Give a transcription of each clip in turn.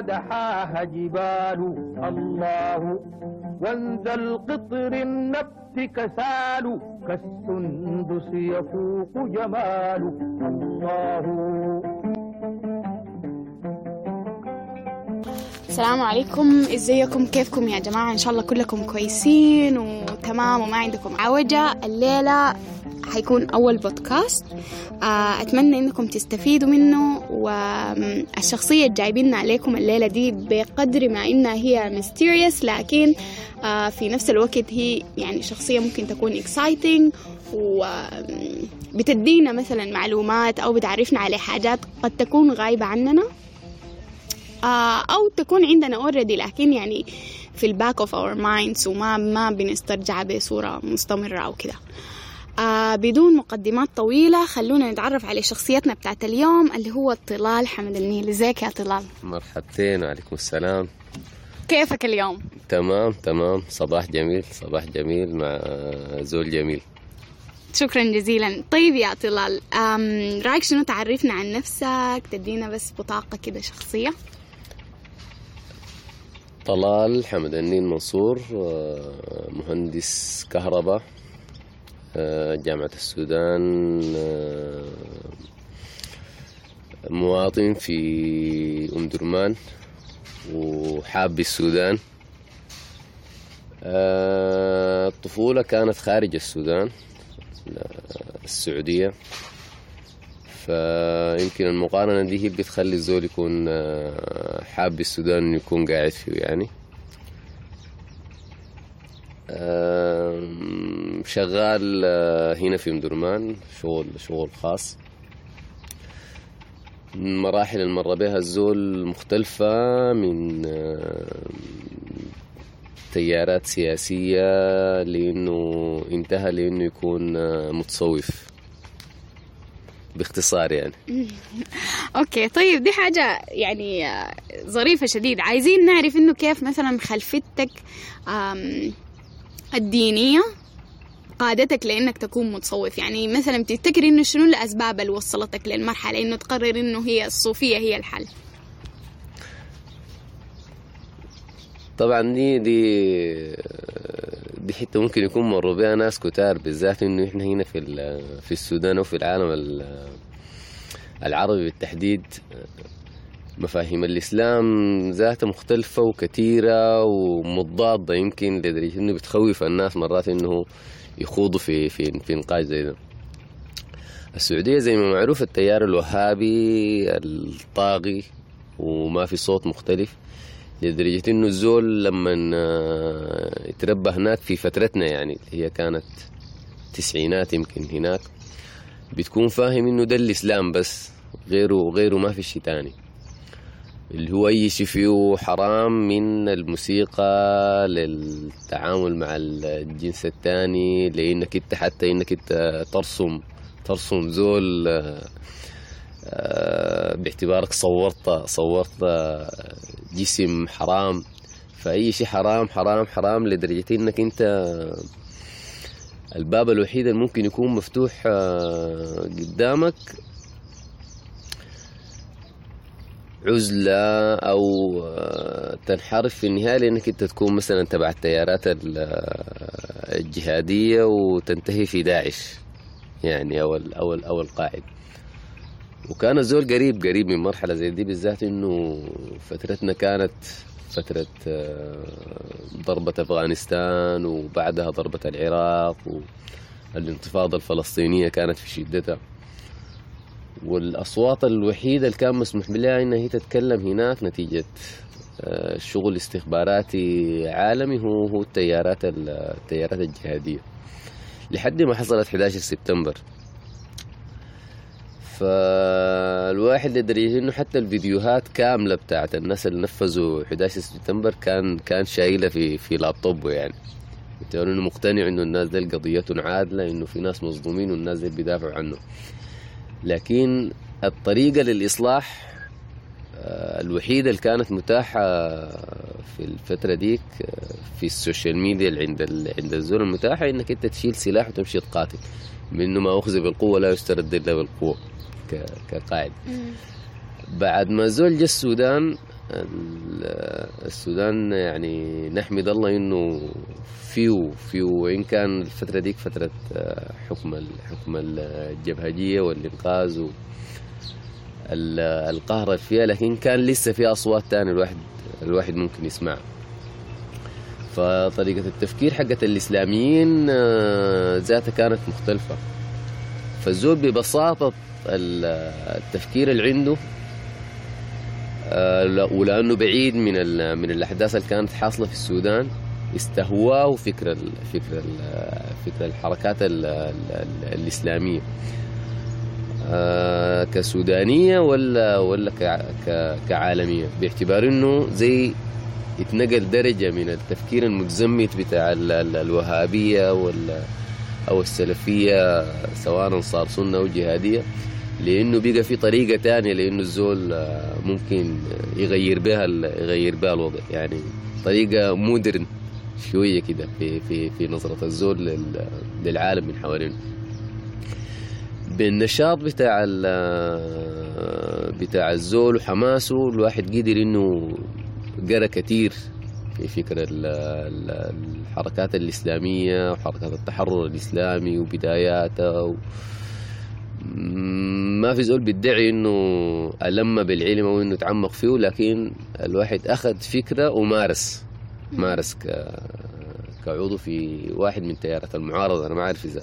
دحاها جبال. الله وانذا القطر النبت كسال. كالسندس يفوق جمال. الله. السلام عليكم. إزيكم؟ كيفكم يا جماعة؟ إن شاء الله كلكم كويسين وتمام وما عندكم عوجة. الليلة حيكون أول بودكاست آه، أتمنى إنكم تستفيدوا منه والشخصية جايبينها عليكم الليلة دي بقدر ما إنها هي mysterious لكن آه، في نفس الوقت هي يعني شخصية ممكن تكون exciting وبتدينا مثلا معلومات أو بتعرفنا على حاجات قد تكون غايبة عننا. آه، أو تكون عندنا already لكن يعني في ال back of our minds وما ما بنسترجعها بصورة مستمرة أو كده. آه بدون مقدمات طويلة. خلونا نتعرف على شخصيتنا بتاعت اليوم اللي هو طلال حمد النيل. ازيك يا طلال؟ مرحبتين وعليكم السلام. كيفك اليوم؟ تمام تمام. صباح جميل صباح جميل مع زول جميل. شكرا جزيلا. طيب يا طلال رأيك شنو؟ تعرفنا عن نفسك تدينا بس بطاقة كده شخصية. طلال حمد النين منصور آه، مهندس كهرباء. جامعة السودان آه، مواطن في أم درمان وحاب السودان. آه، الطفولة كانت خارج السودان آه، السعودية. فيمكن المقارنة دي بتخلي الزول يكون آه، حاب السودان يكون قاعد فيه يعني. شغال آه، هنا في مدرمان شغل شغل خاص. المراحل اللي مر بها الزول مختلفة من تيارات سياسية لأنه انتهى لأنه يكون آه، متصوف. باختصار يعني. أوكي طيب دي حاجة يعني آه، ظريفة شديد. عايزين نعرف إنه كيف مثلا خلفيتك الدينية قادتك لإنك تكون متصوف. يعني مثلا بتفتكر إنه شنو الأسباب اللي وصلتك للمرحلة إنه تقرر إنه هي الصوفية هي الحل؟ طبعا دي دي دي حتة ممكن يكون مروا بها ناس كتار بالذات إنه إحنا هنا في في السودان وفي العالم ال- العربي بالتحديد. مفاهيم الإسلام ذاتها مختلفة وكثيرة ومضادة يمكن لدرجه إنه بتخوف الناس مرات إنه يخوضوا في في في نقاش زي ده. السعودية زي ما معروف التيار الوهابي الطاغي وما في صوت مختلف لدرجة إنه الزول لما آه، يتربى هناك في فترتنا يعني هي كانت تسعينات يمكن هناك بتكون فاهم إنه ده الإسلام بس غيره غيره ما في شيء تاني. اللي هو أي شيء فيه حرام من الموسيقى للتعامل مع الجنس الثاني لأنك أنت حتى إنك أنت ترسم ترسم زول آه، باعتبارك صورت صورت آه، جسم حرام. فأي شيء حرام حرام حرام لدرجة إنك أنت الباب الوحيد اللي ممكن يكون مفتوح آه، قدامك عزلة أو آه، تنحرف في النهاية لأنك أنت تكون مثلا تبع التيارات ال- آه، الجهادية وتنتهي في داعش يعني أو ال- أو ال- أو القاعدة وكان الزول قريب قريب من مرحلة زي دي بالذات إنه فترتنا كانت فترة آه، ضربة أفغانستان وبعدها ضربة العراق والانتفاضة الفلسطينية كانت في شدتها. والأصوات الوحيدة اللي كان مسموح لها إنها هي تتكلم هناك نتيجة آه، شغل استخباراتي عالمي هو هو التيارات ال- التيارات الجهادية. لحد ما حصلت 11 سبتمبر. فالواحد لدرجة إنه حتى الفيديوهات كاملة بتاعت الناس اللي نفذوا 11 سبتمبر كان كان شايلة في في لابتوبه يعني. إنه مقتنع إنه الناس دي قضيتهم عادلة إنه في ناس مظلومين والناس دي بيدافعوا عنه. لكن الطريقة للإصلاح آه، الوحيدة اللي كانت متاحة في الفترة ديك آه، في ال social media اللي عند عند الزول المتاحة إنك أنت تشيل سلاح وتمشي تقاتل من انه ما أخذ بالقوة لا يسترد إلا بالقوة كقاعدة. بعد ما زول جا السودان ال- السودان يعني نحمد الله إنه فيه فيه وإن كان الفترة ديك فترة آه، حكم حكم ال- الجبهجية والإنقاذ القهر فيها لكن كان لسه في أصوات تانية الواحد الواحد ممكن يسمعها فطريقة التفكير حقت الإسلاميين آه، ذاتها كانت مختلفة. فالزول ببساطة ال- التفكير اللي عنده آه، لا- ولأنه بعيد من من الأحداث اللي كانت حاصلة في السودان استهواه فكر ال- فكر فكر الحركات ال- ال- الإسلامية. آه، كسودانية ولا ولا كع- ك- كعالمية؟ باعتبار إنه زي اتنقل درجة من التفكير المتزمت بتاع ال- ال- الوهابية وال أو السلفية سواء صار سنة أو جهادية لأنه بقى في طريقة تانية لأنه الزول آه، ممكن يغير بها يغير بها الوضع. يعني طريقة مودرن شوية كده في في في نظرة الزول لل- للعالم من حوالينه. بالنشاط بتاع ال- بتاع الزول وحماسه الواحد قدر إنه قرأ كتير في فكرة ال- ال- الحركات الإسلامية وحركات التحرر الإسلامي وبداياتها و... ما في زول بيدعي إنه ألم بالعلم أو إنه تعمق فيه لكن الواحد أخذ فكرة ومارس مارس ك... كعضو في واحد من تيارات المعارضة. أنا ما أعرف إذا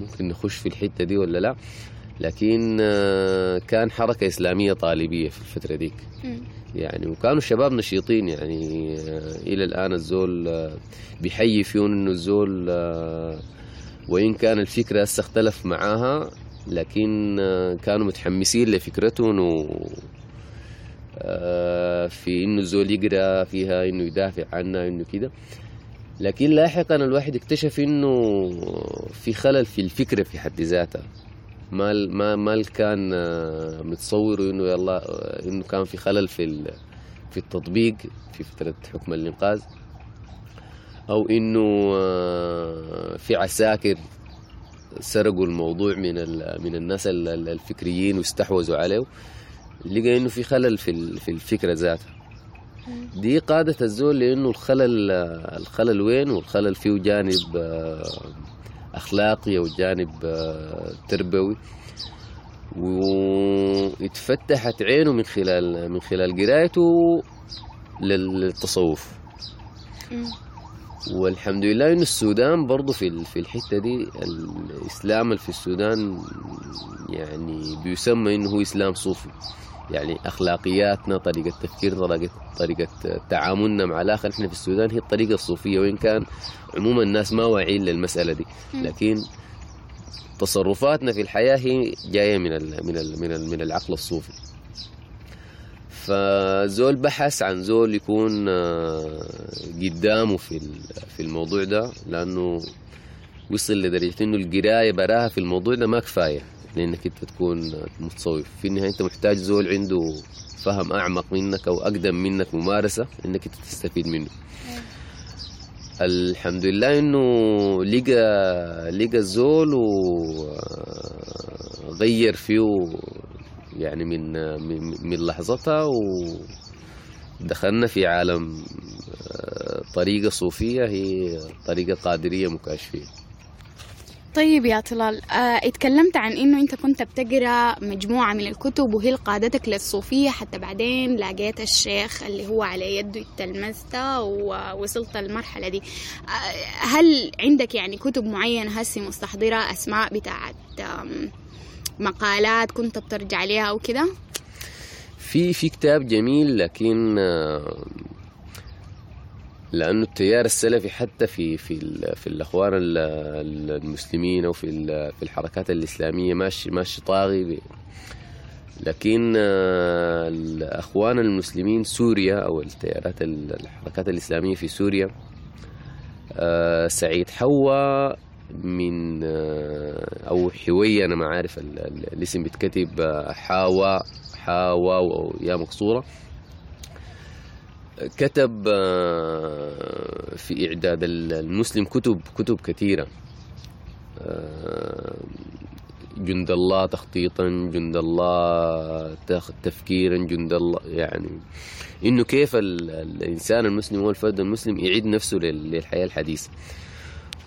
ممكن نخش في الحتة دي ولا لا. لكن آه، كان حركة إسلامية طالبية في الفترة ديك. يعني وكانوا الشباب نشيطين يعني آه، إلى الآن الزول آه، بيحيي فيهم إنه الزول وإن كان الفكرة هسه اختلف معاها لكن آه، كانوا متحمسين لفكرتهم و آه، في إنه الزول يقرأ فيها إنه يدافع عنها إنه كده. لكن لاحقا الواحد اكتشف إنه في خلل في الفكرة في حد ذاتها. ما ما ما كان آه، متصور إنه يلا آه، إنه كان في خلل في في التطبيق في فترة حكم الإنقاذ أو إنه في عساكر سرقوا الموضوع من من الناس ال- ال- الفكريين واستحوذوا عليه لقى إنه في خلل في في الفكرة ذاتها. دي قادت الزول لأنه الخلل الخلل وين؟ والخلل فيه جانب آه، أخلاقي وجانب آه، تربوي. واتفتحت عينه من خلال من خلال قرايته لل- للتصوف. والحمد لله انه السودان برضه في في الحتة دي الإسلام اللي في السودان يعني بيسمى إنه هو إسلام صوفي. يعني أخلاقياتنا طريقة تفكيرنا طريقه طريقة تعاملنا مع الآخر. إحنا في السودان هي الطريقة الصوفية وإن كان عموما الناس ما واعيين للمسألة دي. لكن تصرفاتنا في الحياة هي جاية من ال من ال من, ال من العقل الصوفي. فزول بحث عن زول يكون آه، قدامه في في الموضوع ده لأنه وصل لدرجة إنه القراية براها في الموضوع ده ما كفاية لأنك أنت تكون متصوف. في النهاية أنت محتاج زول عنده فهم أعمق منك أو أقدم منك ممارسة إنك أنت تستفيد منه. الحمد لله إنه لقى لقى الزول وغير فيه يعني من من, لحظتها ودخلنا في عالم آه، طريقة صوفية هي طريقة قادرية مكاشفية. طيب يا طلال آه اتكلمت عن إنه أنت كنت بتقرأ مجموعة من الكتب وهي قادتك للصوفية حتى بعدين لقيت الشيخ اللي هو على يده تلمسته ووصلت المرحله دي. آه هل عندك يعني كتب معينة هسي مستحضرة أسماء بتاعت مقالات كنت بترجع ليها أو كده؟ في في كتاب جميل لكن آه، لأنه التيار السلفي حتى في في في الأخوان ال- ال- المسلمين أو في في الحركات الإسلامية ماشي ماشي طاغي لكن آه، الأخوان المسلمين سوريا أو التيارات ال- الحركات الإسلامية في سوريا آه، سعيد حوا من آه، أو حوية أنا ما عارف ال- ال- الاسم بيتكتب آه، حاوا أو يا مقصورة. كتب آه، في إعداد ال- المسلم كتب كتب كثيرة. آه، جند الله تخطيطا جند الله تفكيرا جند الله يعني إنه كيف ال- الإنسان المسلم والفرد المسلم يعيد نفسه لل- للحياة الحديثة.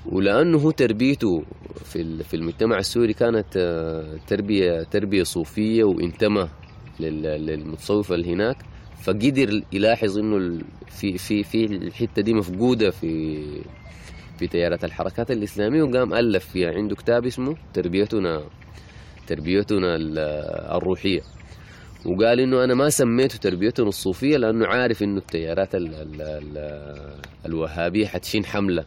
ولأنه تربيته في في المجتمع السوري كانت آه، تربية تربية صوفية وانتمى لل- للمتصوفه اللي هناك. فقدر يلاحظ إنه في في في الحتة دي مفقودة في في تيارات الحركات الإسلامية وقام ألف فيها عنده كتاب اسمه تربيتنا تربيتنا ال- الروحية. وقال إنه أنا ما سميته تربيتنا الصوفية لأنه عارف إنه التيارات ال ال ال الوهابية حتشين حملة.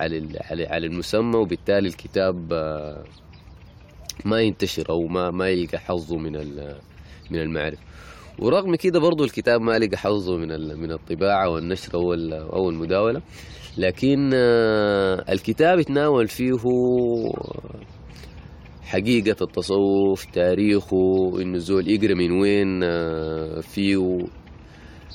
على على المسمى وبالتالي الكتاب آه، ما ينتشر أو ما ما يلقى حظه من من المعرفة. ورغم كده برضو الكتاب ما لقى حظه من من الطباعة والنشر أو أو المداولة. لكن آه، الكتاب يتناول فيه حقيقة التصوف تاريخه إنه الزول يقرأ من وين آه، فيه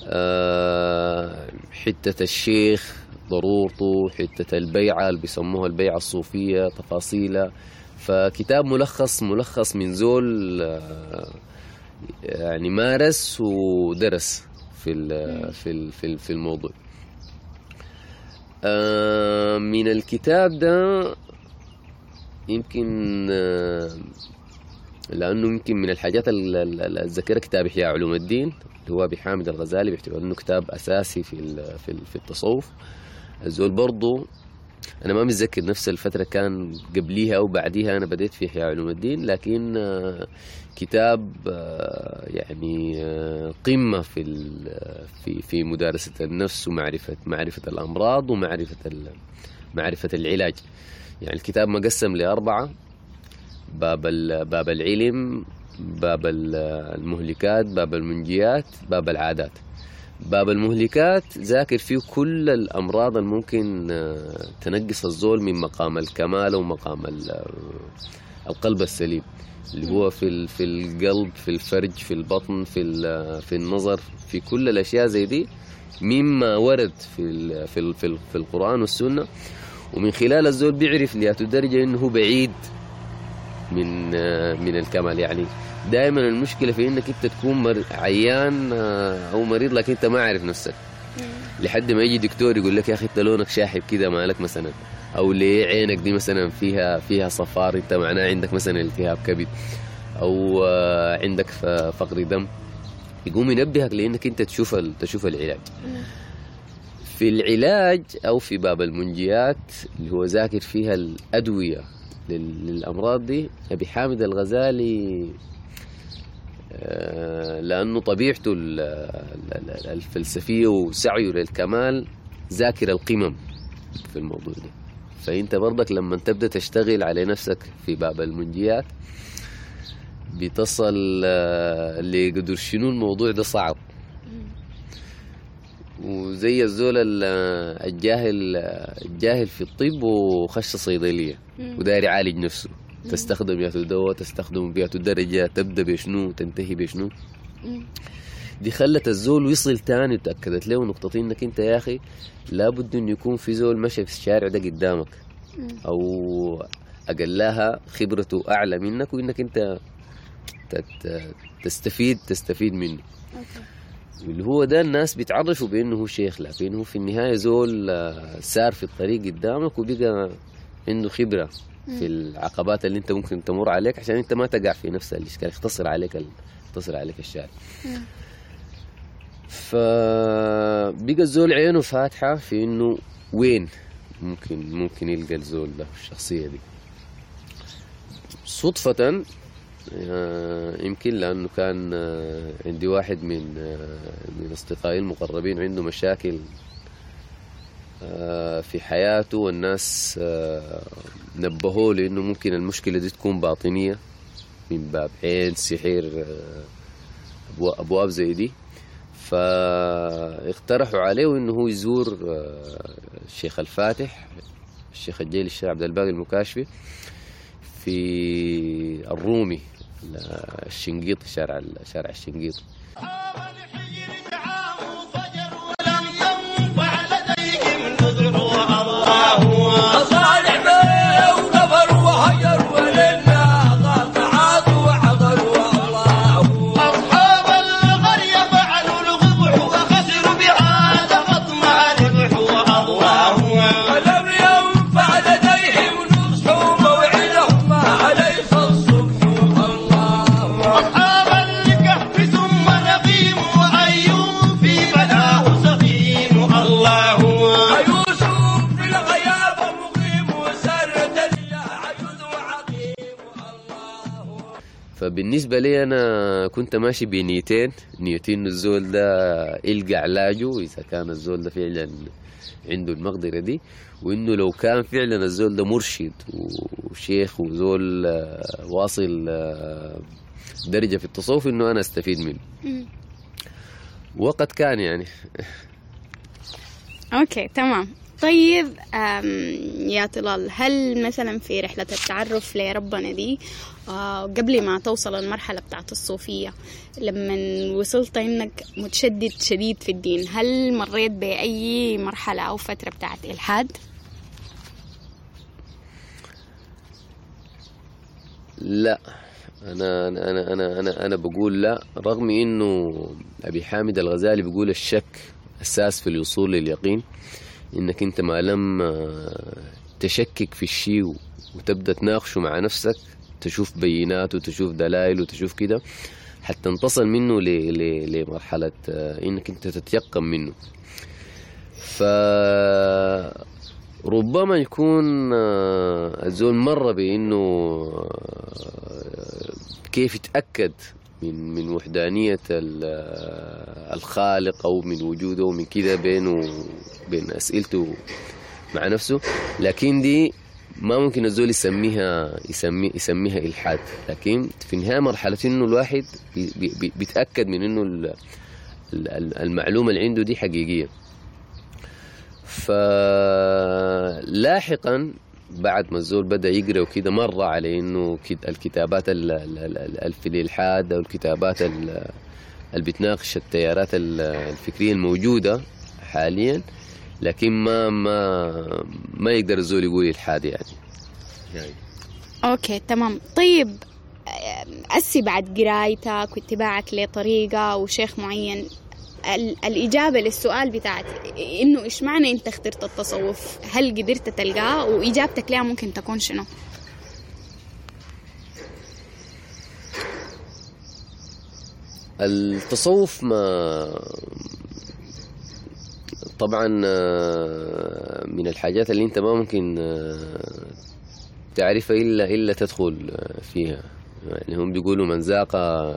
آه، حتة الشيخ ضرورته حتة البيعة اللي بيسموها البيعة الصوفية تفاصيلها. فكتاب ملخص ملخص من زول آه، يعني مارس ودرس في في في في الموضوع. آه، من الكتاب ده يمكن آه، لأنه يمكن من الحاجات ال- ال- ال- الذاكره كتاب إحياء علوم الدين اللي هو بحامد الغزالي بيعتبر انه كتاب أساسي في في التصوف. الزول برضه أنا ما متذكر نفس الفترة كان قبليها أو بعديها أنا بديت في احياء علوم الدين لكن آه، كتاب آه، يعني آه، قمة في في في مدارسة النفس ومعرفة معرفة الأمراض ومعرفة معرفة العلاج. يعني الكتاب مقسم لأربعة باب باب العلم باب ال- المهلكات باب المنجيات باب العادات. باب المهلكات ذاكر فيه كل الأمراض الممكن آه، تنقص الزول من مقام الكمال ومقام ال- القلب السليم. اللي هو في في القلب في الفرج في البطن في ال- في النظر في كل الأشياء زي دي مما ورد في في في ال- في القرآن والسنة. ومن خلال الزول بيعرف لياته درجة إنه بعيد من آه، من الكمال. يعني دائما المشكلة في إنك أنت تكون مر... عيان آه، أو مريض لكن أنت ما عارف نفسك. لحد ما يجي دكتور يقول لك يا أخي أنت لونك شاحب كده مالك مثلا. أو ليه عينك دي مثلا فيها فيها صفار أنت معناه عندك مثلا التهاب كبد. أو آه، عندك فقر دم. يقوم ينبهك لأنك أنت تشوف ال- تشوف العلاج. في العلاج أو في باب المنجيات اللي هو ذاكر فيها الأدوية لل- للأمراض دي أبي حامد الغزالي آه، لأنه طبيعته ال- ال- ال- الفلسفية وسعيه للكمال ذاكر القمم في الموضوع ده. فأنت برضك لما تبدأ تشتغل على نفسك في باب المنجيات بتصل آه، لقدر شنو الموضوع ده صعب. وزي الزول ال- الجاهل الجاهل في الطب وخش صيدلية وداير يعالج نفسه. تستخدم يا دواء تستخدم بيا درجة تبدأ بشنو تنتهي بشنو؟ دي خلت الزول يصل تاني وتأكدت له نقطتين إنك أنت يا أخي لابد إنه يكون في زول مشى في الشارع ده قدامك. أو اقلها خبرته أعلى منك وإنك أنت تستفيد تستفيد منه. واللي هو ده الناس بيتعرفوا بأنه هو شيخ لكن هو في النهاية زول آه، سار في الطريق قدامك وبقى عنده خبرة. في العقبات اللي انت ممكن تمر عليك عشان انت ما تقع في نفس الإشكال يختصر عليك ال... يختصر عليك الشارع فبقى الزول عينه فاتحة في إنه وين ممكن ممكن يلقى الزول ده الشخصية دي. صدفة آه، يمكن لأنه كان آه، عندي واحد من آه، من أصدقائي المقربين عنده مشاكل في حياته والناس آه، نبهوه لأنه ممكن المشكلة دي تكون باطنية من باب عين سحر آه، أبوا- أبواب زي دي. فاقترحوا عليه إنه هو يزور آه، الشيخ الفاتح الشيخ الجيل الشيخ عبد الباقي المكاشفي في الرومي الشنقيط شارع شارع الشنقيط فبالنسبة لي أنا كنت ماشي بنيتين. نيتي إنه الزول ده يلقى علاجه إذا كان الزول ده فعلا عنده المقدرة دي وإنه لو كان فعلا الزول ده مرشد وشيخ وزول آه، واصل آه، درجة في التصوف إنه أنا أستفيد منه. وقد كان يعني. أوكي تمام. طيب يا طلال هل مثلا في رحلة التعرف لربنا دي آه، قبل ما توصل المرحلة بتاعت الصوفية لما وصلت إنك متشدد شديد في الدين هل مريت بأي مرحلة أو فترة بتاعت إلحاد؟ لا أنا أنا أنا أنا أنا, أنا بقول لا رغم إنه أبي حامد الغزالي بيقول الشك أساس في الوصول لليقين إنك أنت ما لم آه، تشكك في الشيء وتبدأ تناقشه مع نفسك تشوف بينات وتشوف دلائل وتشوف كده حتى تصل منه ل- ل- لمرحلة آه، إنك أنت تتيقن منه. ف ربما يكون آه، الزول مر بإنه كيف يتأكد من من آه، الخالق أو من وجوده ومن كده بينه بين أسئلته مع نفسه. لكن دي ما ممكن الزول يسميها يسمي يسميها إلحاد. لكن في النهايه مرحلة إنه الواحد بي- بي- بيتأكد من إنه ال- ال- المعلومة اللي عنده دي حقيقية. فلاحقا بعد ما الزول بدأ يقرأ وكده مر على إنه الكتابات ال- ال- ال- ال- في الالحاد أو الكتابات ال- اللي بتناقش التيارات ال- الفكرية الموجودة حاليا لكن ما ما ما يقدر الزول يقول الحاد يعني. أوكي تمام. طيب أسي بعد قرايتك واتباعك لطريقة وشيخ معين الإجابة للسؤال بتاعت إنه إيش معنى أنت اخترت التصوف؟ هل قدرت تلقاه؟ وإجابتك لها ممكن تكون شنو؟ التصوف ما طبعا آه، من الحاجات اللي أنت ما ممكن آه، تعرفها إلا إلا تدخل آه، فيها. يعني هم بيقولوا من ذاق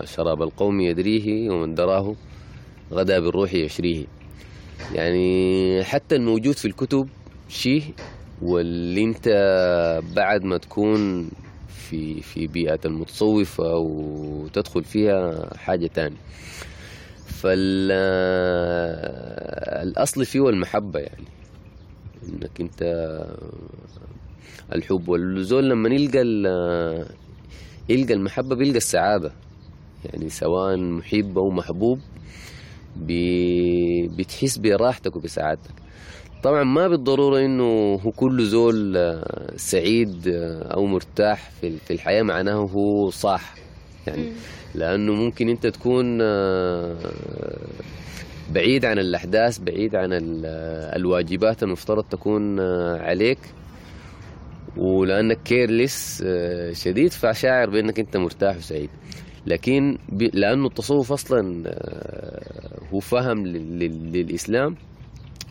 شراب القوم يدريه ومن دراه غدا بالروح يشريه. يعني حتى الموجود في الكتب شيء واللي انت بعد ما تكون في في بيئة المتصوفة وتدخل فيها حاجة تانية فالأصل فيه المحبة يعني. إنك أنت الحب. والزول لما يلقى يلقى المحبة بيلقى السعادة. يعني سواء محب أو محبوب بي- بتحس براحتك وبسعادتك. طبعا ما بالضرورة إنه هو كل زول آه، سعيد آه، أو مرتاح في الحياة معناه هو صح يعني لأنه ممكن أنت تكون آه، بعيد عن الأحداث بعيد عن ال- الواجبات المفترض تكون عليك. ولأنك كيرلس شديد فشاعر بأنك أنت مرتاح وسعيد. لكن ب... لأنه التصوف أصلا آه، هو فهم لل... لل- للإسلام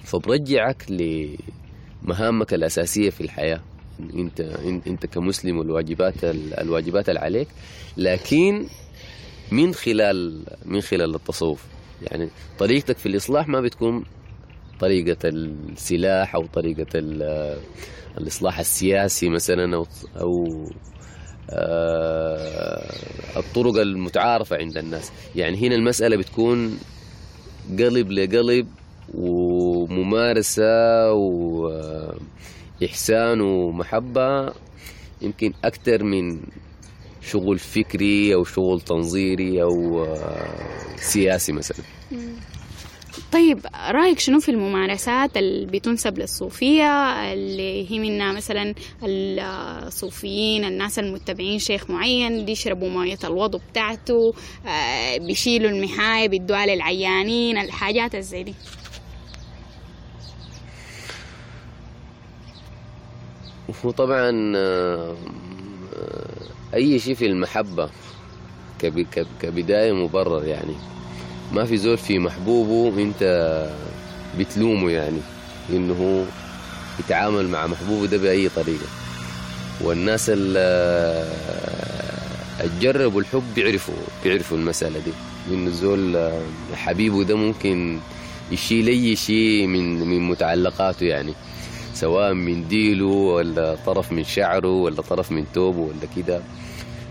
فبرجعك لمهامك الأساسية في الحياة. أنت أنت كمسلم والواجبات ال- الواجبات اللي عليك. لكن من خلال من خلال التصوف. يعني طريقتك في الإصلاح ما بتكون طريقة السلاح أو طريقة ال- الإصلاح السياسي مثلا أو آه، الطرق المتعارفة عند الناس. يعني هنا المسألة بتكون قلب لقلب وممارسة وإحسان ومحبة يمكن أكثر من شغل فكري أو شغل تنظيري أو آه، سياسي مثلا. طيب رأيك شنو في الممارسات اللي بتنسب للصوفية اللي هي منها مثلا الصوفيين الناس المتبعين شيخ معين بيشربوا موية الوضوء بتاعته آه، بيشيلوا المحاية بيدوها للعيانين الحاجات الزي دي. وطبعا آه، آه، أي شيء في المحبة كب- كب- كبداية مبرر يعني. ما في زول في محبوبه انت بتلومه يعني انه يتعامل مع محبوبه ده بأي طريقة. والناس ال- جربوا الحب بيعرفوا بيعرفوا المسألة دي. إنه الزول آه، حبيبه ده ممكن يشيل أي شيء من من متعلقاته يعني سواء من ديله ولا طرف من شعره ولا طرف من توبه ولا كده.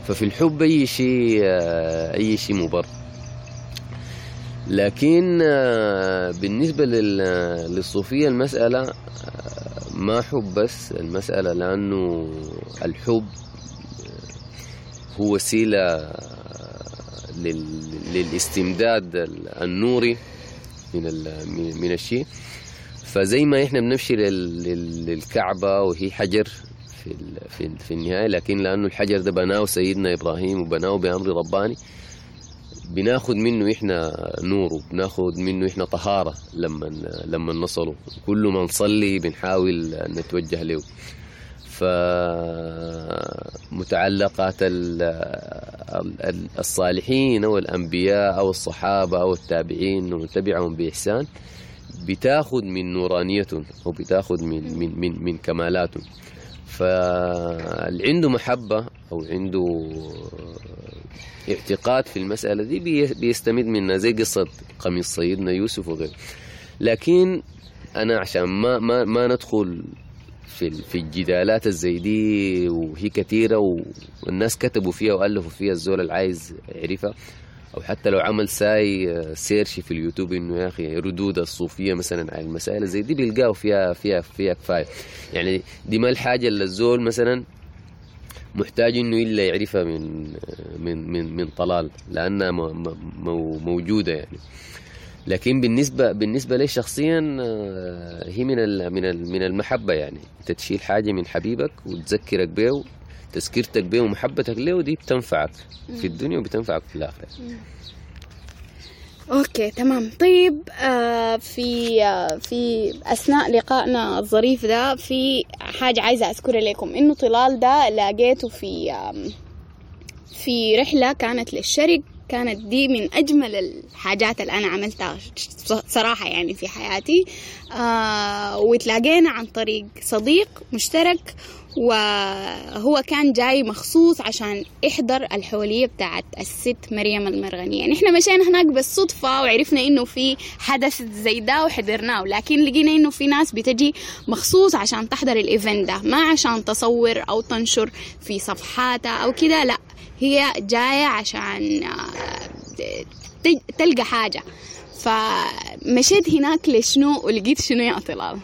ففي الحب أي شيء آه، أي شيء مبرر. لكن آه، بالنسبة لل- للصوفية المسألة آه، ما حب بس المسألة لأنه الحب هو وسيلة لل- للاستمداد النوري من من- الشيء. فزي ما إحنا بنمشي لل- لل- للكعبة وهي حجر في في النهاية لكن لأنه الحجر ده بناه سيدنا إبراهيم وبناه بأمر رباني بناخد منه إحنا نور وبناخد منه إحنا طهارة لما لما نصله. كل ما نصلي بنحاول نتوجه له. فمتعلقات ال- ال- الصالحين أو الأنبياء أو الصحابة أو التابعين ومن تبعهم بإحسان. بتاخد من نورانيتهم أو بتاخد من من من, من كمالاتهم فاللي عنده محبة أو عنده اعتقاد في المسألة دي بي- بيستمد منها زي قصة قميص سيدنا يوسف وغيره. لكن أنا عشان ما ما ما ندخل في في الجدالات الزي دي وهي كثيرة والناس كتبوا فيها وألفوا فيها الزول اللي عايز يعرفها أو حتى لو عمل ساي آه، search في اليوتيوب إنه يا أخي ردود الصوفية مثلا على المسائل زي دي بيلقاوا فيها فيها فيها كفاية. يعني دي ما الحاجة اللي الزول مثلا محتاج إنه إلا يعرفها من من من من طلال لأنها مو- مو- موجودة يعني. لكن بالنسبة بالنسبة لي شخصيا آه، هي من من من المحبة يعني. أنت تشيل حاجة من حبيبك وتذكرك به تذكرتك به ومحبتك له دي بتنفعك في الدنيا وبتنفعك في الآخرة. أوكي تمام. طيب آه في آه في أثناء لقائنا الظريف ده في حاجة عايزة أذكرها لكم. إنه طلال ده لقيته في آم، في رحلة كانت للشرق كانت دي من أجمل الحاجات اللي أنا عملتها صراحة يعني في حياتي. آه وتلاقينا عن طريق صديق مشترك وهو كان جاي مخصوص عشان يحضر الحولية بتاعت الست مريم المرغنية. نحن مشينا هناك بالصدفة وعرفنا إنه في حدث زي ده وحضرناه لكن لقينا إنه في ناس بتجي مخصوص عشان تحضر الايفنت ده ما عشان تصور أو تنشر في صفحاتها أو كده لا هي جاية عشان آه، تلقى حاجة. فمشيت هناك لشنو ولقيت شنو يا طلال؟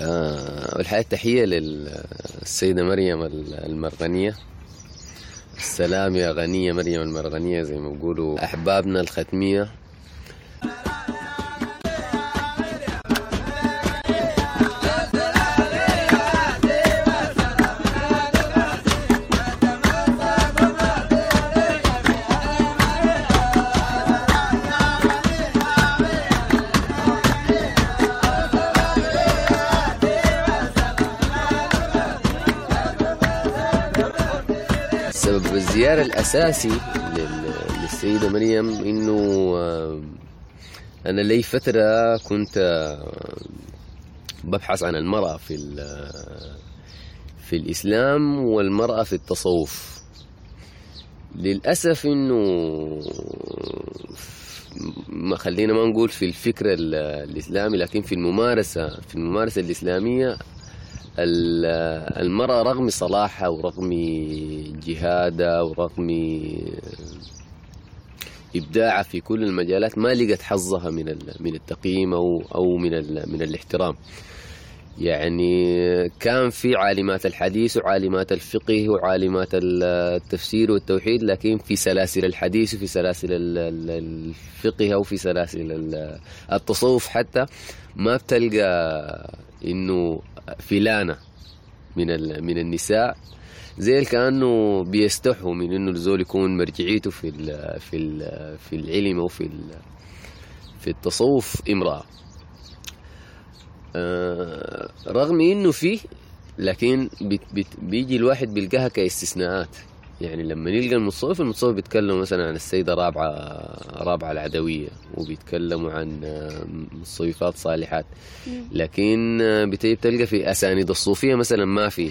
آه والحقيقة تحية للسيدة مريم المرغنية. السلام يا غنية مريم المرغنية زي ما بيقولوا أحبابنا الختمية. الزيارة الأساسي لل- للسيدة مريم إنه آه، أنا لي فترة كنت آه، ببحث عن المرأة في ال- في الإسلام والمرأة في التصوف. للأسف إنه ما خلينا ما نقول في الفكر ال- الإسلامي لكن في الممارسة في الممارسة الإسلامية ال- المرأة رغم صلاحها ورغم جهادها ورغم إبداعها في كل المجالات ما لقت حظها من من التقييم أو أو من من الاحترام. يعني كان في عالمات الحديث وعالمات الفقه وعالمات التفسير والتوحيد لكن في سلاسل الحديث وفي سلاسل ال- ال- الفقه أو في سلاسل ال- التصوف حتى ما بتلقى إنه فلانة من من النساء. زي كأنه بيستحوا من إنه الزول يكون مرجعيته في ال في ال في العلم أو في في التصوف امرأة. آه، رغم إنه فيه لكن بيجي الواحد بيلقاها كاستثناءات. يعني لما نلقى المتصوف المتصوف بيتكلموا مثلا عن السيدة رابعة رابعة العدوية وبيتكلموا عن آه، متصوفات صالحات. لكن آه، بتجي بتلقى في أسانيد الصوفية مثلا ما في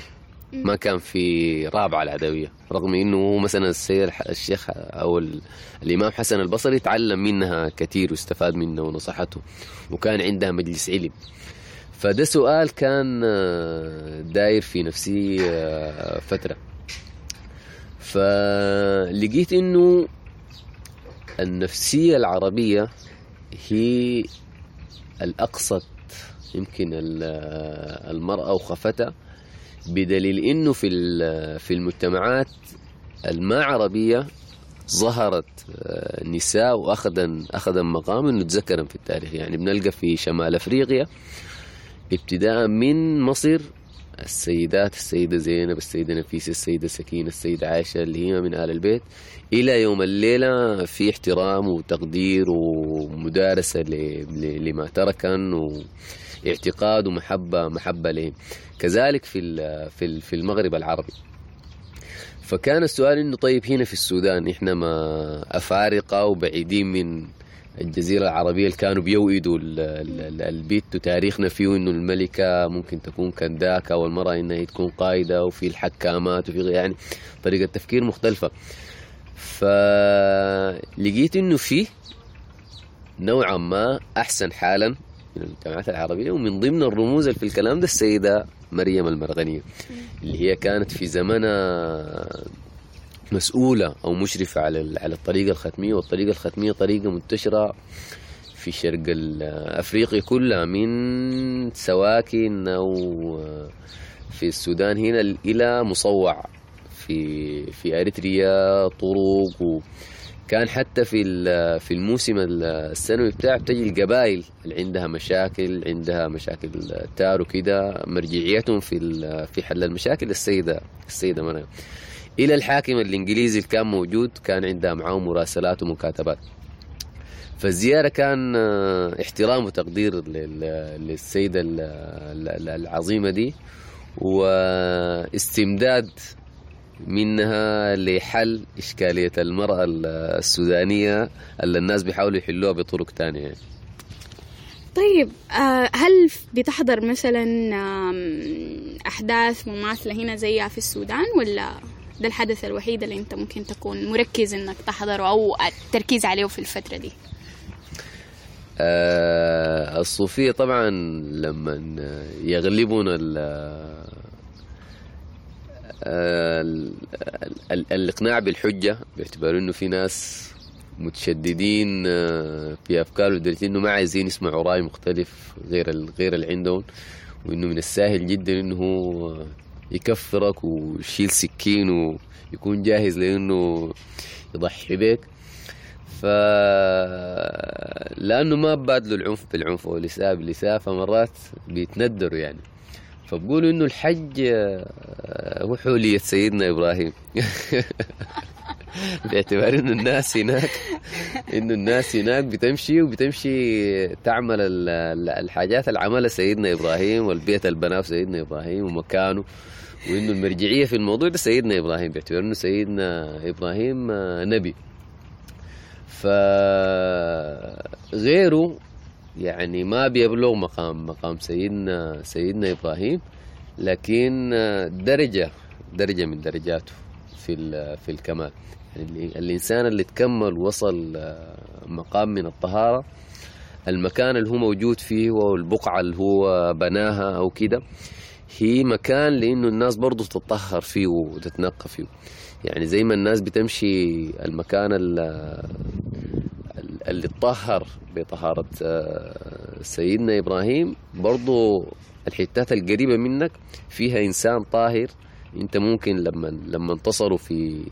ما كان في رابعة العدوية. رغم إنه هو مثلا السيد الشيخ أو ال- الإمام حسن البصري تعلم منها كثير واستفاد منها ونصحته وكان عندها مجلس علم. فده سؤال كان آه، داير في نفسي فترة. فلقيت إنه النفسية العربية هي الأقصت يمكن ال- المرأة وخفتها بدليل إنه في في المجتمعات الما عربية ظهرت آه، نساء واخذن اخذن مقام انه تذكرن في التاريخ. يعني بنلقى في شمال أفريقيا ابتداء من مصر السيدات السيدة زينب السيدة نفيسة السيدة سكينة السيدة عائشة اللي هي من آل البيت إلى يوم الليلة في احترام وتقدير ومدارسة لما تركن واعتقاد ومحبة محبة لهم كذلك في في المغرب العربي. فكان السؤال إنه طيب هنا في السودان إحنا ما أفارقة وبعيدين من الجزيرة العربية اللي كانوا بيوئدوا ال- ال- ال- البيت وتاريخنا فيه إنه الملكة ممكن تكون كنداكة والمرأة إنها هي تكون قائدة وفي الحكامات وفي يعني طريقة تفكير مختلفة. فلقيت إنه في نوعا ما أحسن حالا من المجتمعات العربية ومن ضمن الرموز اللي في الكلام ده السيدة مريم المرغنية اللي هي كانت في زمنها مسؤولة أو مشرفة على على الطريقة الختمية والطريقة الختمية طريقة منتشرة في شرق ال- أفريقيا كلها من سواكن أو في السودان هنا إلى مصوع في في أريتريا طرق وكان حتى في في الموسم ال- السنوي بتاع بتجي القبائل اللي عندها مشاكل عندها مشاكل تار وكده مرجعيتهم في في حل المشاكل. السيدة السيدة مريم إلى الحاكم الإنجليزي اللي كان موجود كان عندها معاه مراسلات ومكاتبات فالزيارة كان آه، احترام وتقدير لل- للسيدة ال- ال- العظيمة دي واستمداد منها لحل إشكالية المرأة السودانية اللي الناس بيحاولوا يحلوها بطرق تانية يعني. طيب آه، هل بتحضر مثلا أحداث مماثلة هنا زيها في السودان ولا ده الحدث الوحيد اللي أنت ممكن تكون مركز إنك تحضره أو التركيز عليه في الفترة دي. آه، الصوفية طبعا لما يغلبون ال ال- ال- الإقناع بالحجة باعتبار إنه في ناس متشددين آه، في أفكار لدرجة إنه ما عايزين يسمعوا رأي مختلف غير غير اللي عندهم وإنه من السهل جدا هو يكفرك ويشيل سكين ويكون جاهز لإنه يضحي بك ف لأنه ما بادلوا العنف بالعنف والاساءه بالإساءة فمرات بيتندروا يعني. فبقولوا إنه الحج آه، هو حولية سيدنا إبراهيم. باعتبار إنه الناس هناك إنه الناس هناك بتمشي وبتمشي تعمل ال- ال- الحاجات اللي عملها سيدنا إبراهيم والبيت اللي بناه سيدنا إبراهيم ومكانه. وإنه المرجعية في الموضوع ده سيدنا إبراهيم باعتبار إنه سيدنا إبراهيم آه، نبي. فغيره يعني ما بيبلغ مقام مقام سيدنا سيدنا إبراهيم لكن درجة درجة من درجاته في في الكمال. يعني الإنسان اللي تكمل وصل مقام من الطهارة المكان اللي هو موجود فيه والبقعه اللي هو بناها أو كده هي مكان لأنه الناس برضو تتطهر فيه وتتنقى فيه. يعني زي ما الناس بتمشي المكان ال- اللي اتطهر بطهارة آه، سيدنا إبراهيم برضو الحتات القريبة منك فيها إنسان طاهر. أنت ممكن لما لما انتصروا في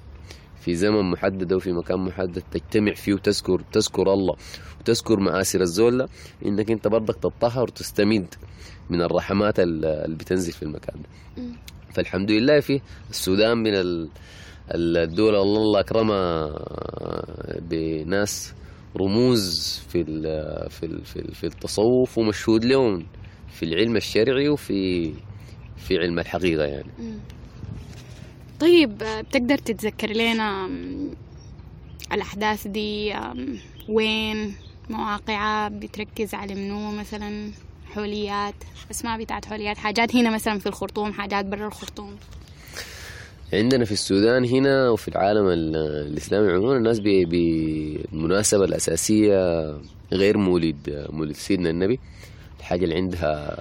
في زمن محدد أو في مكان محدد تجتمع فيه وتذكر تذكر الله وتذكر مآسر الزولة إنك أنت برضك تتطهر وتستمد. من الرحمات ال- اللي بتنزل في المكان ده. فالحمد لله في السودان من ال- الدول اللي الله أكرمها بناس رموز في ال- في ال- في ال- في التصوف ومشهود لهم في العلم الشرعي وفي في علم الحقيقة يعني. طيب بتقدر تتذكر لنا آم، الأحداث دي؟ وين؟ مواقعها؟ بتركز على منو مثلا؟ حوليات أسماء بتاعت حوليات. حاجات هنا مثلا في الخرطوم حاجات برا الخرطوم. عندنا في السودان هنا وفي العالم ال- الإسلامي عموما الناس بالمناسبة الأساسية غير مولد مولد سيدنا النبي. الحاجة اللي عندها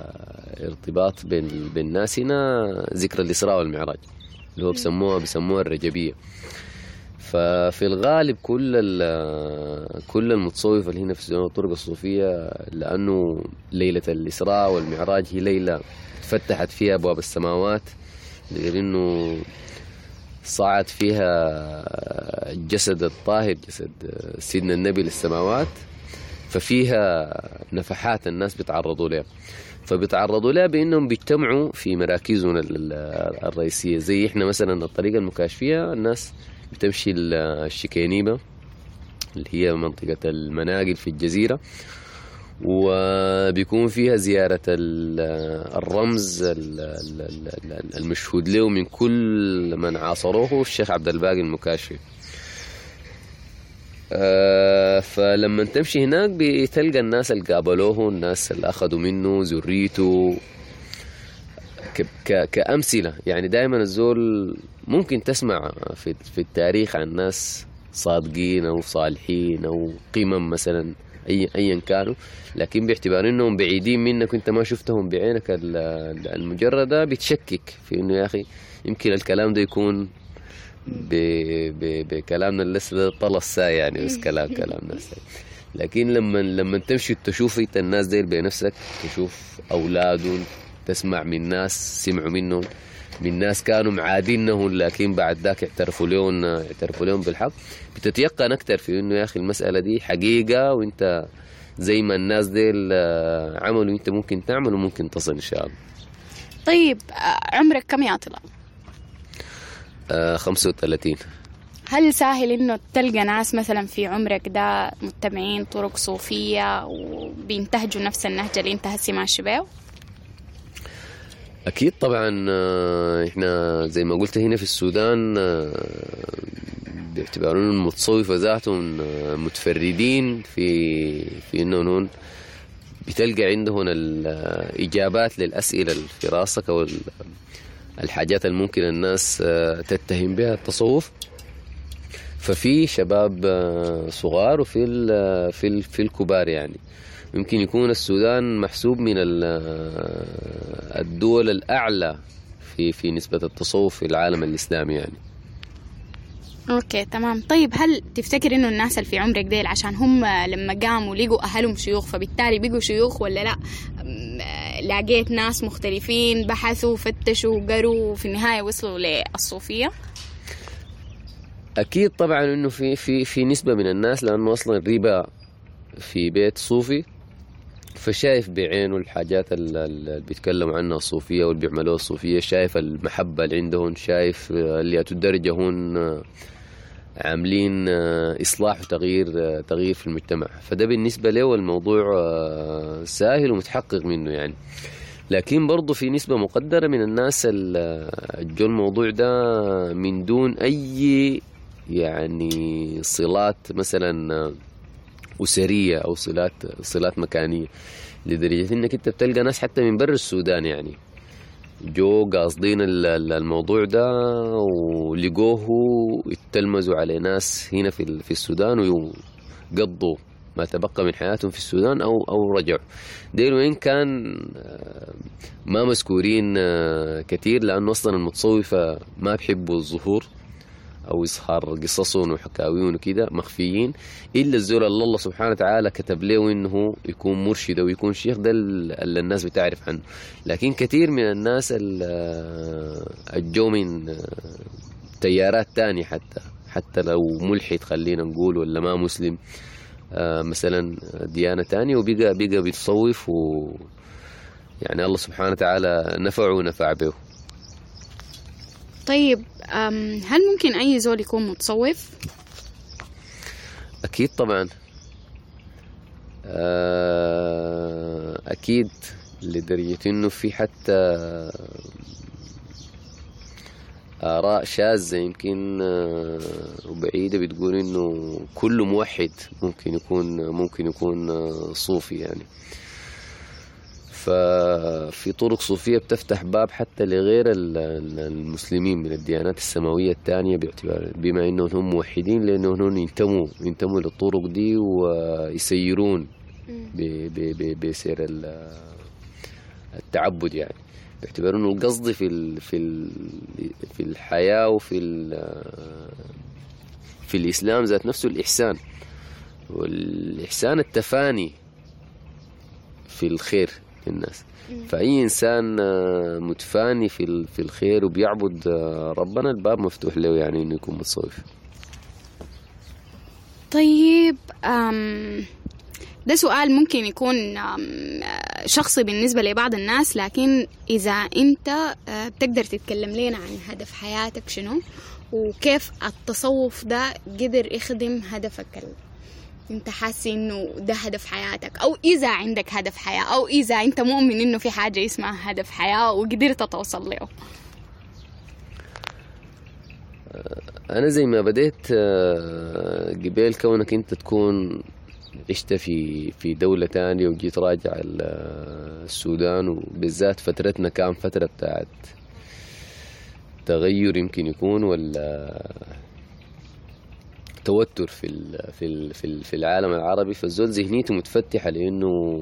ارتباط بين بين الناس هنا ذكرى الإسراء والمعراج اللي هو بسموها بسموها الرجبية. ففي الغالب كل كل المتصوفة اللي هنا في السودان والطرق الصوفية لأنه ليلة الإسراء والمعراج هي ليلة فتحت فيها أبواب السماوات غير إنه صعد فيها الجسد الطاهر جسد سيدنا النبي للسماوات ففيها نفحات الناس بيتعرضوا لها. فبيتعرضوا لها بإنهم بيجتمعوا في ال- الرئيسية. زي إحنا مثلا الطريقة المكاشفية الناس بتمشي ال- الشكينيبه اللي هي منطقة المناقل في الجزيرة. وبيكون فيها زيارة ال- الرمز ال- ال- ال- ال- المشهود له من كل من عاصروه الشيخ عبد الباقي المكاشفي. آه، فلما تمشي هناك بتلقى الناس اللي قابلوه الناس اللي أخذوا منه ذريته كأمثلة. يعني دائما الزول ممكن تسمع في, في التاريخ عن ناس صادقين أو صالحين أو قمم مثلا أي أيا كانوا لكن باعتبار إنهم بعيدين منك وإنت ما شفتهم بعينك ال- ال- المجردة بتشكك في إنه يا أخي يمكن الكلام ده يكون. بكلامنا لسه طلس ساي يعني بس كلام كلامنا ساي لكن لما لما تمشي تشوف إنت الناس ديل بنفسك تشوف أولادهم تسمع من ناس سمعوا منهم من ناس كانوا معادينهم لكن بعد ذاك اعترفوا لهم اعترفوا لهم بالحق بتتيقن أكثر في إنه يا أخي المسألة دي حقيقة وإنت زي ما الناس ديل آه، عملوا إنت ممكن تعمل وممكن تصل إن شاء الله طيب آه، عمرك كم يا طلال؟ آه 35 هل سهل إنه تلقى ناس مثلا في عمرك ده متبعين طرق صوفية وبينتهجوا نفس النهج اللي انت هسي ماشي بيه؟ أكيد طبعا آه، إحنا زي ما قلت هنا في السودان آه، باعتبارهم المتصوفة ذاتهم آه، متفردين في في هون بتلقى عندهم الإجابات للأسئلة اللي في راسك ال- الحاجات الممكن الناس آه، تتهم بها التصوف. ففي شباب صغار وفي في الكبار يعني. يمكن يكون السودان محسوب من ال- الدول الأعلى في في نسبة التصوف في العالم الإسلامي يعني. أوكي تمام. طيب هل تفتكر إنه الناس اللي في عمرك ديل عشان هم لما قاموا لقوا أهلهم شيوخ فبالتالي بقوا شيوخ ولا لا؟ لقيت ناس مختلفين بحثوا فتشوا قروا وفي النهاية وصلوا للصوفية؟ أكيد طبعا إنه في في في نسبة من الناس لأنه أصلا الربا في بيت صوفي. فشايف بعينه الحاجات ال- ال- اللي بيتكلموا عنها الصوفية واللي بيعملوها الصوفية شايف المحبة اللي عندهم شايف اللي الدرجة هون آه، عاملين آه، إصلاح وتغيير آه، تغيير في المجتمع. فده بالنسبة له الموضوع سهل ومتحقق منه يعني. لكن برضو في نسبة مقدرة من الناس ال- جو الموضوع ده من دون أي يعني صلات مثلا أسرية أو صلات صلات مكانية. لدرجة إنك أنت بتلقى ناس حتى من برا السودان يعني. جو قاصدين ال- ال- الموضوع ده ولقوه اتلمذوا على ناس هنا في في السودان وقضوا ما تبقى من حياتهم في السودان أو أو رجعوا. ديل وين كان آه، ما مذكورين آه، كثير لأنه أصلا المتصوفة ما بيحبوا الظهور. أو اظهار قصصهم وحكاويهم وكده مخفيين. إلا الزول اللي الله سبحانه وتعالى كتب له إنه يكون مرشد ويكون شيخ ده اللي الناس بتعرف عنه. لكن كثير من الناس ال- الجو من تيارات تانية حتى حتى لو ملحد خلينا نقول ولا ما مسلم آه، مثلا ديانة تانية وبقى بقى بيتصوف و يعني الله سبحانه وتعالى نفعه ونفع به. طيب هل ممكن أي زول يكون متصوف؟ أكيد طبعا آه، أكيد لدرجة إنه في حتى آراء شاذة يمكن آه، وبعيدة بتقول إنه كل موحد ممكن يكون ممكن يكون آه، صوفي يعني ففي طرق صوفية بتفتح باب حتى لغير ال- ال- المسلمين من الديانات السماوية الثانية باعتبار بما انهم هم موحدين لانهم هم ينتموا ينتموا للطرق دي ويسيرون بسير ال- التعبد يعني. باعتبار إنه القصد في ال في ال في الحياة وفي ال- في الإسلام ذات نفسه الإحسان. والإحسان التفاني في الخير. للناس. فأي إنسان آه، متفاني في في الخير وبيعبد آه، ربنا الباب مفتوح له يعني إنه يكون متصوف طيب أم ده سؤال ممكن يكون شخصي بالنسبة لبعض الناس لكن إذا أنت آه، بتقدر تتكلم لنا عن هدف حياتك شنو؟ وكيف التصوف ده قدر يخدم هدفك انت حاسس إنه ده هدف حياتك أو إذا عندك هدف حياة أو إذا أنت مؤمن إنه في حاجة اسمها هدف حياة وقدرت توصل له. أنا زي ما بديت آه، قبل كونك أنت تكون عشت في في دولة تانية وجيت راجع ال- السودان وبالذات فترتنا كان فترة بتاعت تغير يمكن يكون ولا توتر في في في, في العالم العربي فالزول ذهنيته متفتحة لأنه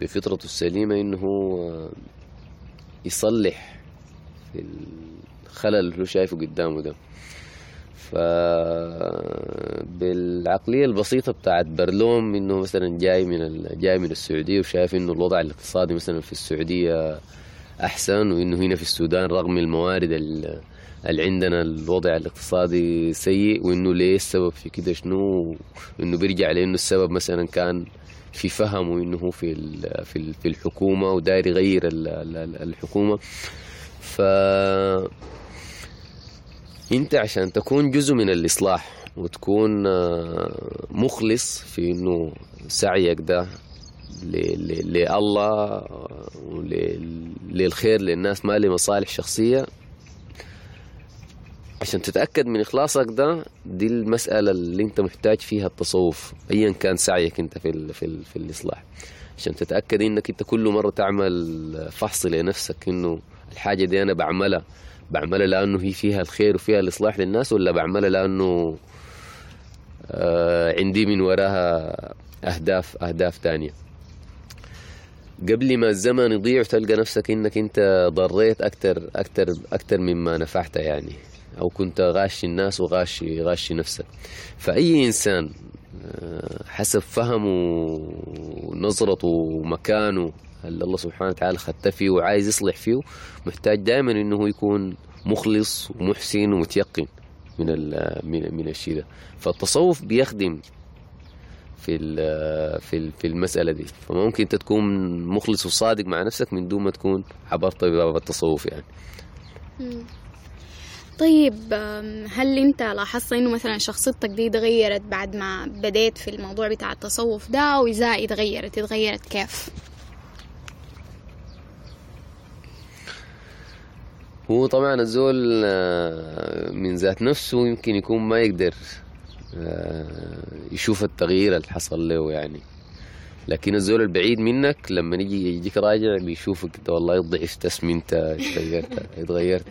بفطرته السليمة إنه هو يصلح في الخلل اللي هو شايفه قدامه ده بالعقلية البسيطة بتاعت برلوم إنه مثلا جاي من. جاي من السعودية وشايف إنه الوضع الاقتصادي مثلا في السعودية أحسن وإنه هنا في السودان رغم الموارد ال- اللي عندنا الوضع الاقتصادي سيء وإنه ليه السبب في كده شنو؟ انه بيرجع لإنه السبب مثلا كان في فهمه انه هو في في في الحكومة وداير يغير ال- ال- الحكومة. ف أنت عشان تكون جزء من الإصلاح وتكون آه، مخلص في إنه سعيك ده لله ول- للخير للناس ما لمصالح شخصية عشان تتأكد من إخلاصك ده دي المسألة اللي أنت محتاج فيها التصوف أيا كان سعيك أنت في ال في, ال في الإصلاح. عشان تتأكد إنك أنت كل مرة تعمل فحص لنفسك إنه الحاجة دي أنا بعملها بعملها لأنه هي فيها الخير وفيها الإصلاح للناس ولا بعملها لأنه آه عندي من وراها أهداف أهداف تانية. قبل ما الزمن يضيع وتلقى نفسك إنك أنت ضريت أكتر أكتر أكتر مما نفعت يعني. أو كنت غاشي الناس وغاشي غاشي نفسك. فأي إنسان آه، حسب فهمه ونظرته ومكانه اللي الله سبحانه وتعالى خدته فيه وعايز يصلح فيه محتاج دائما إنه يكون مخلص ومحسن ومتيقن من من من الشيء ده. فالتصوف بيخدم في في في المسألة دي. فممكن أنت تكون مخلص وصادق مع نفسك من دون ما تكون عبرت بباب التصوف يعني. طيب هل انت لاحظت انه مثلا شخصيتك دي اتغيرت بعد ما بديت في الموضوع بتاع التصوف ده واذا اتغيرت؟ اتغيرت كيف؟ هو طبعا الزول آه، من ذات نفسه يمكن يكون ما يقدر آه، يشوف التغيير اللي حصل له يعني. لكن الزول البعيد منك لما يجي يجيك راجع بيشوفك انت والله ضعفت اسمنت اتغيرت اتغيرت.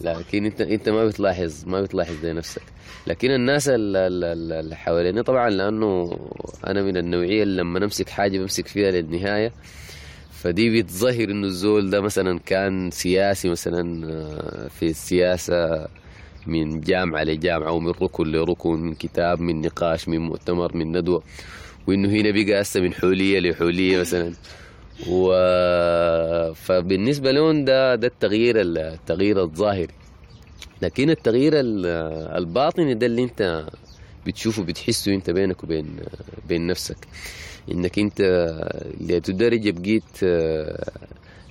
لكن انت انت ما بتلاحظ ما بتلاحظ زي نفسك. لكن الناس ال- ال- ال- اللي حواليني طبعا لأنه أنا من النوعية اللي لما نمسك حاجة بمسك فيها للنهاية فدي بتظهر إنه الزول ده مثلا كان سياسي مثلا آه، في السياسة من جامعة لجامعة ومن ركن لركن من كتاب من نقاش من مؤتمر من ندوة وإنه هنا بقى هسه من حولية لحولية مثلا. و فبالنسبة لهم ده ده التغيير التغيير الظاهري. لكن التغيير ال- الباطني ده اللي انت بتشوفه بتحسه انت بينك وبين بين نفسك. انك انت لدرجه بقيت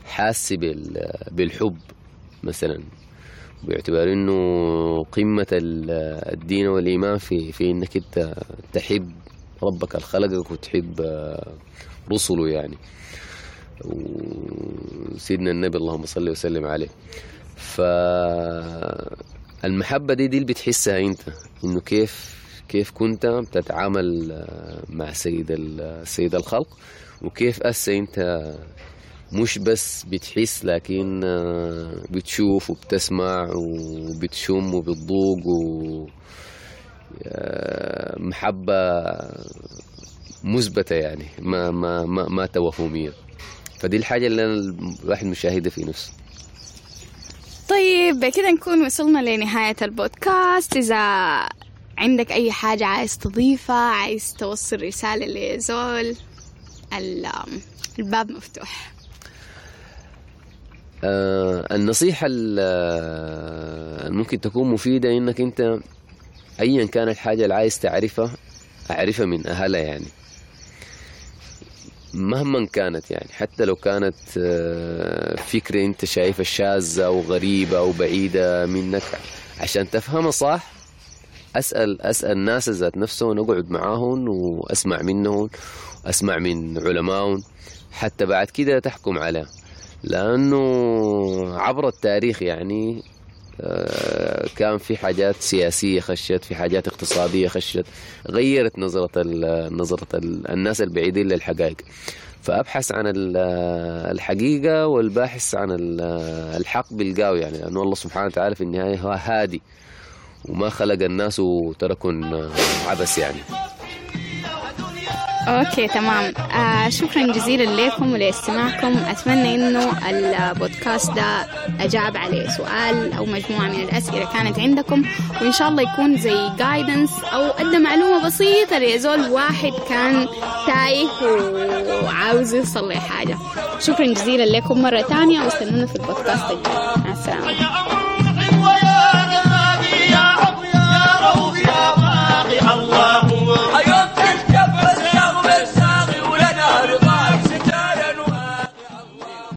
حاسس بال- بالحب مثلا. باعتبار انه قمة ال- الدين والإيمان في في انك انت تحب ربك اللي خلقك وتحب رسله يعني. وسيدنا النبي اللهم صل وسلم عليه. فالمحبة دي دي اللي بتحسها انت انه كيف كيف كنت بتتعامل آه، مع سيد سيد الخلق وكيف هسه انت مش بس بتحس لكن آه، بتشوف وبتسمع وبتشم وبتذوق و آه، محبة مثبتة يعني ما ما ما ما توهمية. فدي الحاجة اللي أنا الواحد مشاهدها في نفسه. طيب بكده نكون وصلنا لنهاية البودكاست. إذا عندك أي حاجة عايز تضيفها عايز توصل رسالة لزول ال- الباب مفتوح. آه، النصيحة ال- آه، ممكن تكون مفيدة إنك أنت أيا كانت الحاجة اللي عايز تعرفها أعرفها من أهلها يعني. مهما كانت يعني حتى لو كانت آه، فكرة أنت شايفها شاذة أو غريبة أو بعيدة منك عشان تفهمها صح أسأل أسأل الناس ذات نفسهم أقعد معاهم وأسمع منهم أسمع من علمائهم حتى بعد كده تحكم عليها لأنه عبر التاريخ يعني كان في حاجات سياسية خشت في حاجات اقتصادية خشت غيرت نظرة ال- الناس البعيدين للحقائق. فأبحث عن ال- الحقيقة والباحث عن ال- الحق بيلقاه يعني لأنه الله سبحانه وتعالى في النهاية هو هادي وما خلق الناس وتركهم عبث يعني. okay تمام. آه شكرا جزيلا لكم ولإستماعكم. أتمنى إنه البودكاست ده أجاب عليه سؤال أو مجموعة من الأسئلة كانت عندكم وإن شاء الله يكون زي guidance أو أدى معلومة بسيطة لزول واحد كان تايه وعاوز يوصل لحاجة. شكرا جزيلا لكم مرة ثانية وأستنونا في البودكاست الجاي. مع السلامة.